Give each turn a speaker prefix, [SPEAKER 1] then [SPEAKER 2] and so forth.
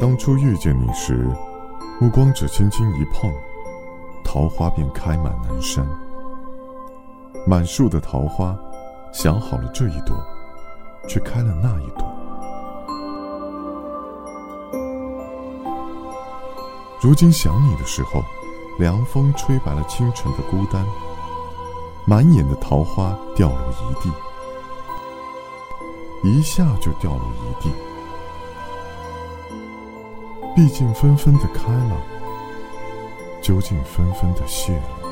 [SPEAKER 1] 当初遇见你时，目光只轻轻一碰，桃花便开满南山。满树的桃花，想好了这一朵，却开了那一朵。如今想你的时候，凉风吹白了清晨的孤单，满眼的桃花掉落一地，一下就掉落一地。毕竟纷纷的开了，究竟纷纷的谢了。